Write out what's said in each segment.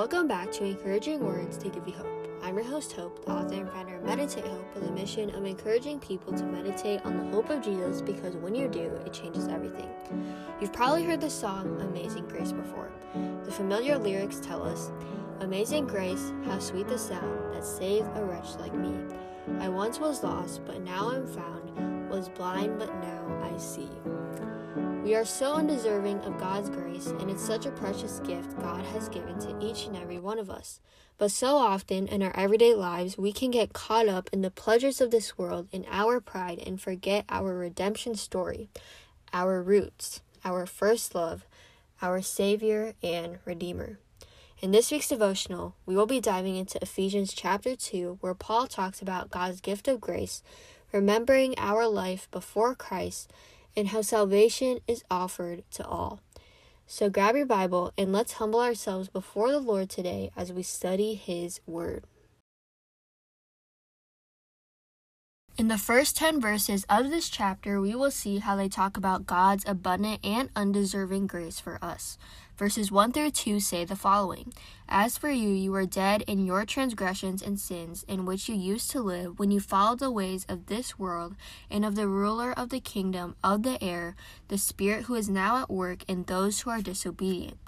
Welcome back to Encouraging Words to Give You Hope. I'm your host, Hope, the author and founder of Meditate Hope, with a mission of encouraging people to meditate on the hope of Jesus because when you do, it changes everything. You've probably heard the song Amazing Grace before. The familiar lyrics tell us Amazing grace, how sweet the sound that saved a wretch like me. I once was lost, but now I'm found, was blind, but now I see. We are so undeserving of God's grace, and it's such a precious gift God has given to each and every one of us. But so often in our everyday lives, we can get caught up in the pleasures of this world in our pride and forget our redemption story, our roots, our first love, our Savior and Redeemer. In this week's devotional, we will be diving into Ephesians chapter 2, where Paul talks about God's gift of grace, remembering our life before Christ and how salvation is offered to all. So grab your Bible and let's humble ourselves before the Lord today as we study His Word. In the first 10 verses of this chapter, we will see how they talk about God's abundant and undeserving grace for us. Verses 1 through 2 say the following As for you, you were dead in your transgressions and sins, in which you used to live when you followed the ways of this world and of the ruler of the kingdom of the air, the Spirit who is now at work in those who are disobedient.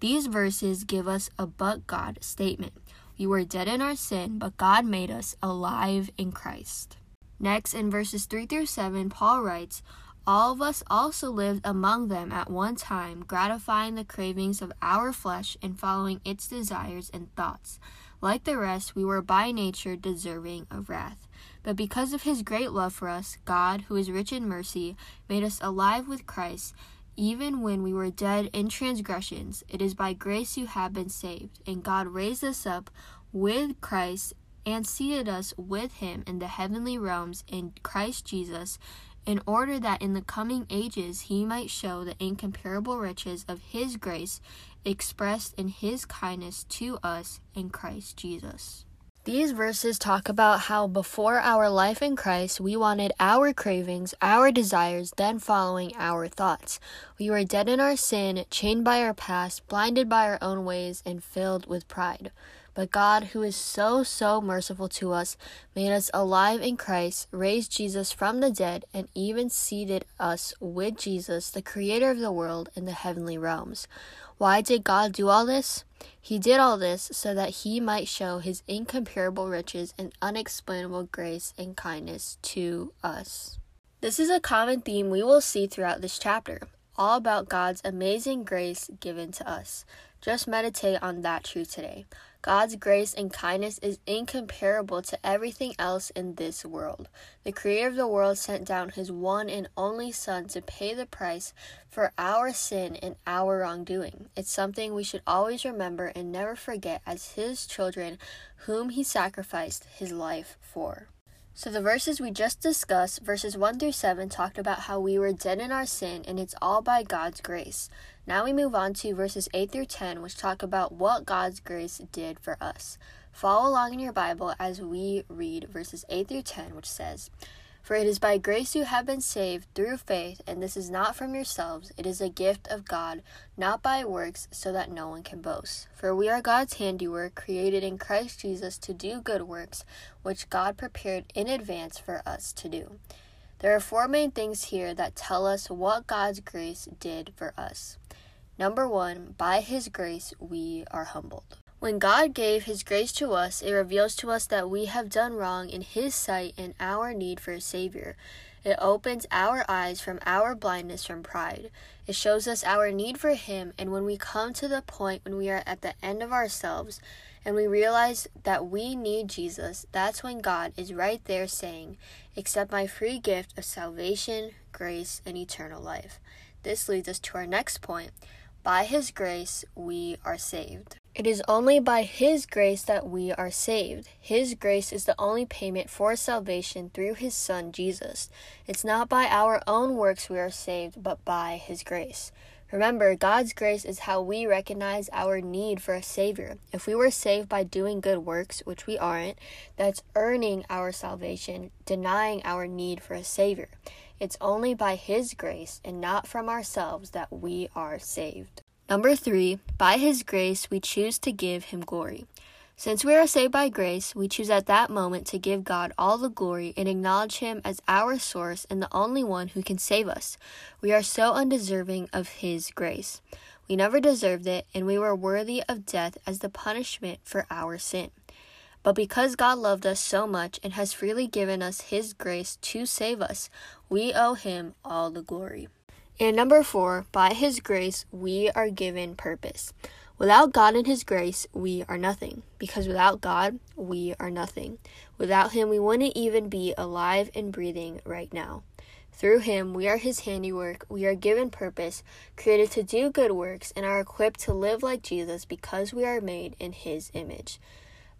These verses give us a but God statement. We were dead in our sin, but God made us alive in Christ. Next, in verses 3 through 7, Paul writes, all of us also lived among them at one time, gratifying the cravings of our flesh and following its desires and thoughts. Like the rest, we were by nature deserving of wrath. But because of his great love for us, God, who is rich in mercy, made us alive with Christ. Even when we were dead in transgressions, it is by grace you have been saved. And God raised us up with Christ and seated us with him in the heavenly realms in Christ Jesus in order that in the coming ages he might show the incomparable riches of his grace expressed in his kindness to us in Christ Jesus. These verses talk about how before our life in Christ, we wanted our cravings, our desires, then following our thoughts. We were dead in our sin, chained by our past, blinded by our own ways, and filled with pride. But God, who is so, so merciful to us, made us alive in Christ, raised Jesus from the dead, and even seated us with Jesus, the Creator of the world, in the heavenly realms. Why did God do all this? He did all this so that He might show His incomparable riches and unexplainable grace and kindness to us. This is a common theme we will see throughout this chapter, all about God's amazing grace given to us. Just meditate on that truth today. God's grace and kindness is incomparable to everything else in this world. The Creator of the world sent down His one and only Son to pay the price for our sin and our wrongdoing. It's something we should always remember and never forget as His children, whom He sacrificed His life for. So, the verses we just discussed, verses 1 through 7, talked about how we were dead in our sin and it's all by God's grace. Now we move on to verses 8 through 10, which talk about what God's grace did for us. Follow along in your Bible as we read verses 8 through 10, which says, For it is by grace you have been saved through faith, and this is not from yourselves, it is a gift of God, not by works, so that no one can boast. For we are God's handiwork, created in Christ Jesus to do good works, which God prepared in advance for us to do. There are four main things here that tell us what God's grace did for us. Number one, by His grace we are humbled. When God gave His grace to us, it reveals to us that we have done wrong in His sight and our need for a Savior. It opens our eyes from our blindness from pride. It shows us our need for Him, and when we come to the point when we are at the end of ourselves, and we realize that we need Jesus, that's when God is right there saying, Accept my free gift of salvation, grace, and eternal life. This leads us to our next point. By His grace, we are saved. It is only by His grace that we are saved. His grace is the only payment for salvation through His Son, Jesus. It's not by our own works we are saved, but by His grace. Remember, God's grace is how we recognize our need for a Savior. If we were saved by doing good works, which we aren't, that's earning our salvation, denying our need for a Savior. It's only by His grace and not from ourselves that we are saved. Number three, by his grace we choose to give him glory. Since we are saved by grace, we choose at that moment to give God all the glory and acknowledge Him as our source and the only one who can save us. We are so undeserving of His grace. We never deserved it, and we were worthy of death as the punishment for our sin. But because God loved us so much and has freely given us His grace to save us, we owe Him all the glory. And number four, by His grace, we are given purpose. Without God and His grace, we are nothing. Because without God, we are nothing. Without Him, we wouldn't even be alive and breathing right now. Through Him, we are His handiwork. We are given purpose, created to do good works, and are equipped to live like Jesus because we are made in His image.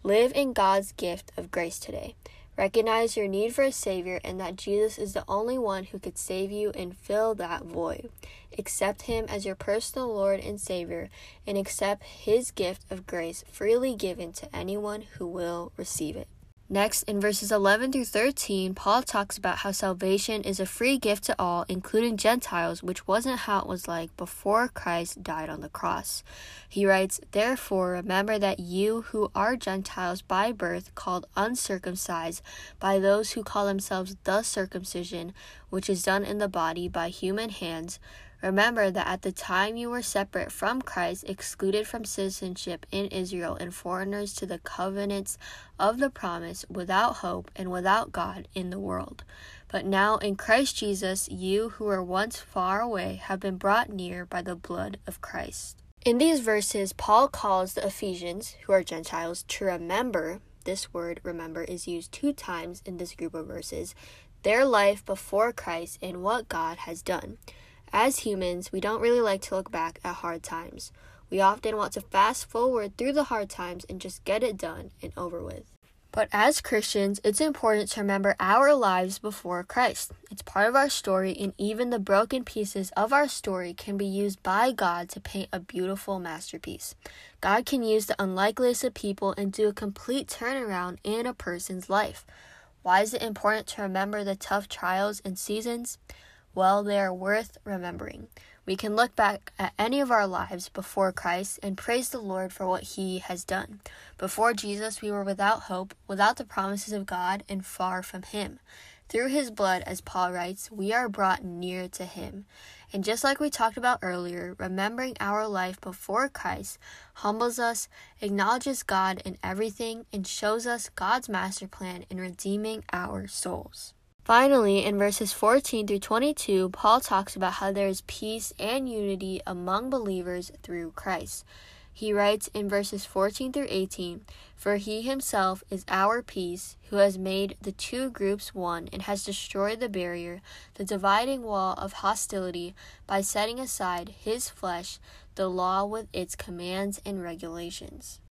Live in God's gift of grace today. Recognize your need for a Savior and that Jesus is the only one who could save you and fill that void. Accept Him as your personal Lord and Savior and accept His gift of grace freely given to anyone who will receive it. Next, in verses 11 through 13, Paul talks about how salvation is a free gift to all, including Gentiles, which wasn't how it was like before Christ died on the cross. He writes, Therefore, remember that you who are Gentiles by birth, called uncircumcised by those who call themselves the circumcision, which is done in the body by human hands, Remember that at the time you were separate from Christ, excluded from citizenship in Israel, and foreigners to the covenants of the promise, without hope and without God in the world. But now in Christ Jesus, you who were once far away have been brought near by the blood of Christ. In these verses, Paul calls the Ephesians, who are Gentiles, to remember. This word, remember, is used two times in this group of verses their life before Christ and what God has done. As humans, we don't really like to look back at hard times. We often want to fast forward through the hard times and just get it done and over with. But as Christians, it's important to remember our lives before Christ. It's part of our story, and even the broken pieces of our story can be used by God to paint a beautiful masterpiece. God can use the unlikeliest of people and do a complete turnaround in a person's life. Why is it important to remember the tough trials and seasons? Well, they are worth remembering. We can look back at any of our lives before Christ and praise the Lord for what He has done. Before Jesus, we were without hope, without the promises of God, and far from Him. Through His blood, as Paul writes, we are brought near to Him. And just like we talked about earlier, remembering our life before Christ humbles us, acknowledges God in everything, and shows us God's master plan in redeeming our souls. Finally, in verses 14 through 22, Paul talks about how there is peace and unity among believers through Christ. He writes in verses 14 through 18 For he himself is our peace, who has made the two groups one and has destroyed the barrier, the dividing wall of hostility, by setting aside his flesh, the law with its commands and regulations.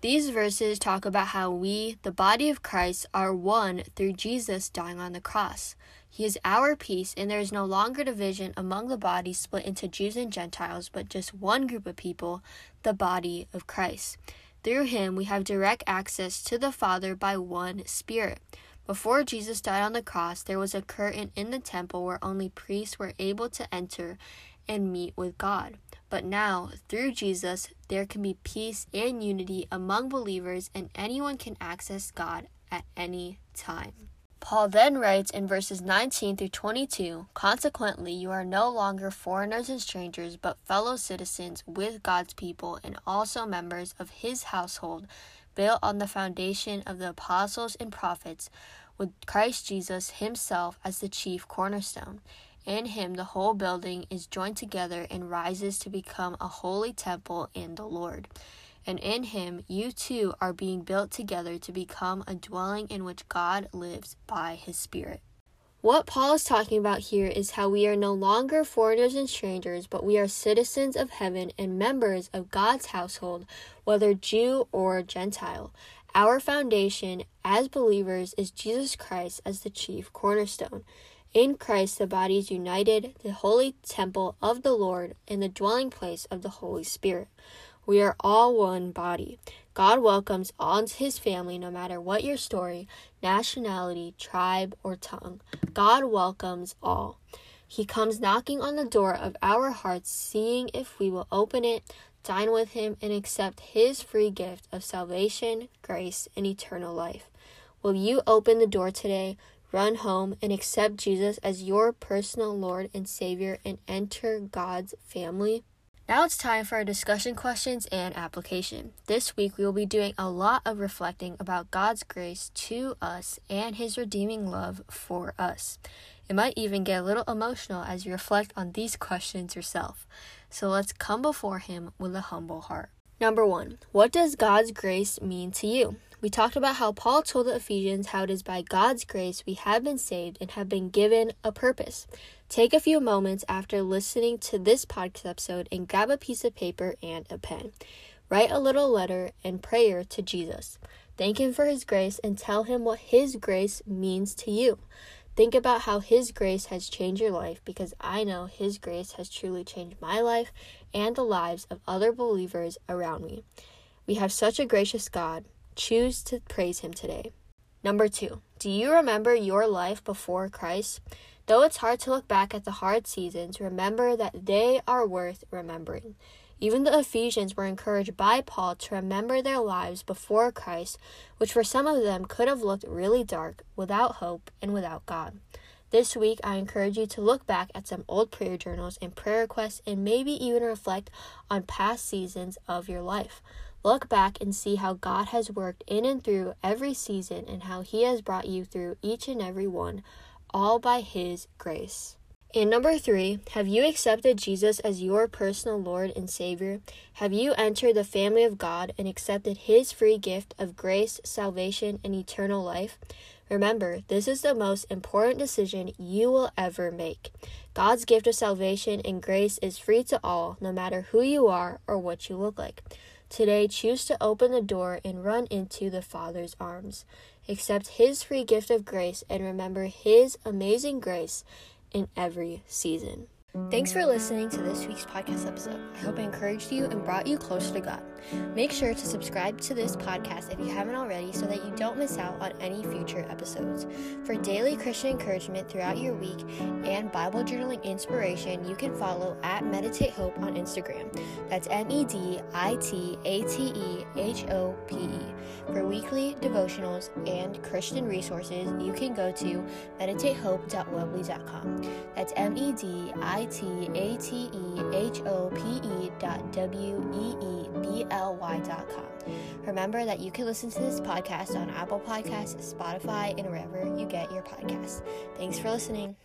These verses talk about how we, the body of Christ, are one through Jesus dying on the cross. He is our peace, and there is no longer division among the body split into Jews and Gentiles, but just one group of people, the body of Christ. Through him, we have direct access to the Father by one Spirit. Before Jesus died on the cross, there was a curtain in the temple where only priests were able to enter and meet with God. But now, through Jesus, there can be peace and unity among believers, and anyone can access God at any time. Paul then writes in verses 19 through 22 Consequently, you are no longer foreigners and strangers, but fellow citizens with God's people and also members of his household, built on the foundation of the apostles and prophets, with Christ Jesus himself as the chief cornerstone. In him, the whole building is joined together and rises to become a holy temple in the Lord and in him you too are being built together to become a dwelling in which God lives by his Spirit. What Paul is talking about here is how we are no longer foreigners and strangers, but we are citizens of heaven and members of God's household, whether Jew or Gentile. Our foundation as believers is Jesus Christ as the chief cornerstone. In Christ, the body is united, the holy temple of the Lord, and the dwelling place of the Holy Spirit. We are all one body. God welcomes all his family no matter what your story, nationality, tribe, or tongue. God welcomes all. He comes knocking on the door of our hearts, seeing if we will open it, dine with him, and accept his free gift of salvation, grace, and eternal life. Will you open the door today? Run home and accept Jesus as your personal Lord and Savior and enter God's family? Now it's time for our discussion questions and application. This week we will be doing a lot of reflecting about God's grace to us and His redeeming love for us. It might even get a little emotional as you reflect on these questions yourself. So let's come before Him with a humble heart. Number one, what does God's grace mean to you? We talked about how Paul told the Ephesians how it is by God's grace we have been saved and have been given a purpose. Take a few moments after listening to this podcast episode and grab a piece of paper and a pen. Write a little letter and prayer to Jesus. Thank Him for His grace and tell Him what His grace means to you. Think about how His grace has changed your life because I know His grace has truly changed my life and the lives of other believers around me. We have such a gracious God. Choose to praise Him today. Number two, do you remember your life before Christ? Though it's hard to look back at the hard seasons, remember that they are worth remembering. Even the Ephesians were encouraged by Paul to remember their lives before Christ, which for some of them could have looked really dark, without hope, and without God. This week, I encourage you to look back at some old prayer journals and prayer requests and maybe even reflect on past seasons of your life. Look back and see how God has worked in and through every season and how He has brought you through each and every one, all by His grace. And number three, have you accepted Jesus as your personal Lord and Savior? Have you entered the family of God and accepted His free gift of grace, salvation, and eternal life? Remember, this is the most important decision you will ever make. God's gift of salvation and grace is free to all, no matter who you are or what you look like. Today, choose to open the door and run into the Father's arms. Accept His free gift of grace and remember His amazing grace in every season. Thanks for listening to this week's podcast episode. I hope I encouraged you and brought you closer to God. Make sure to subscribe to this podcast if you haven't already so that you don't miss out on any future episodes. For daily Christian encouragement throughout your week and Bible journaling inspiration, you can follow at Meditate Hope on Instagram. That's M E D I T A T E H O P E. For weekly devotionals and Christian resources, you can go to meditatehope.weebly.com. That's M E D I T A T E H O P E dot W E E B L Y dot com. Remember that you can listen to this podcast on Apple Podcasts, Spotify, and wherever you get your podcasts. Thanks for listening.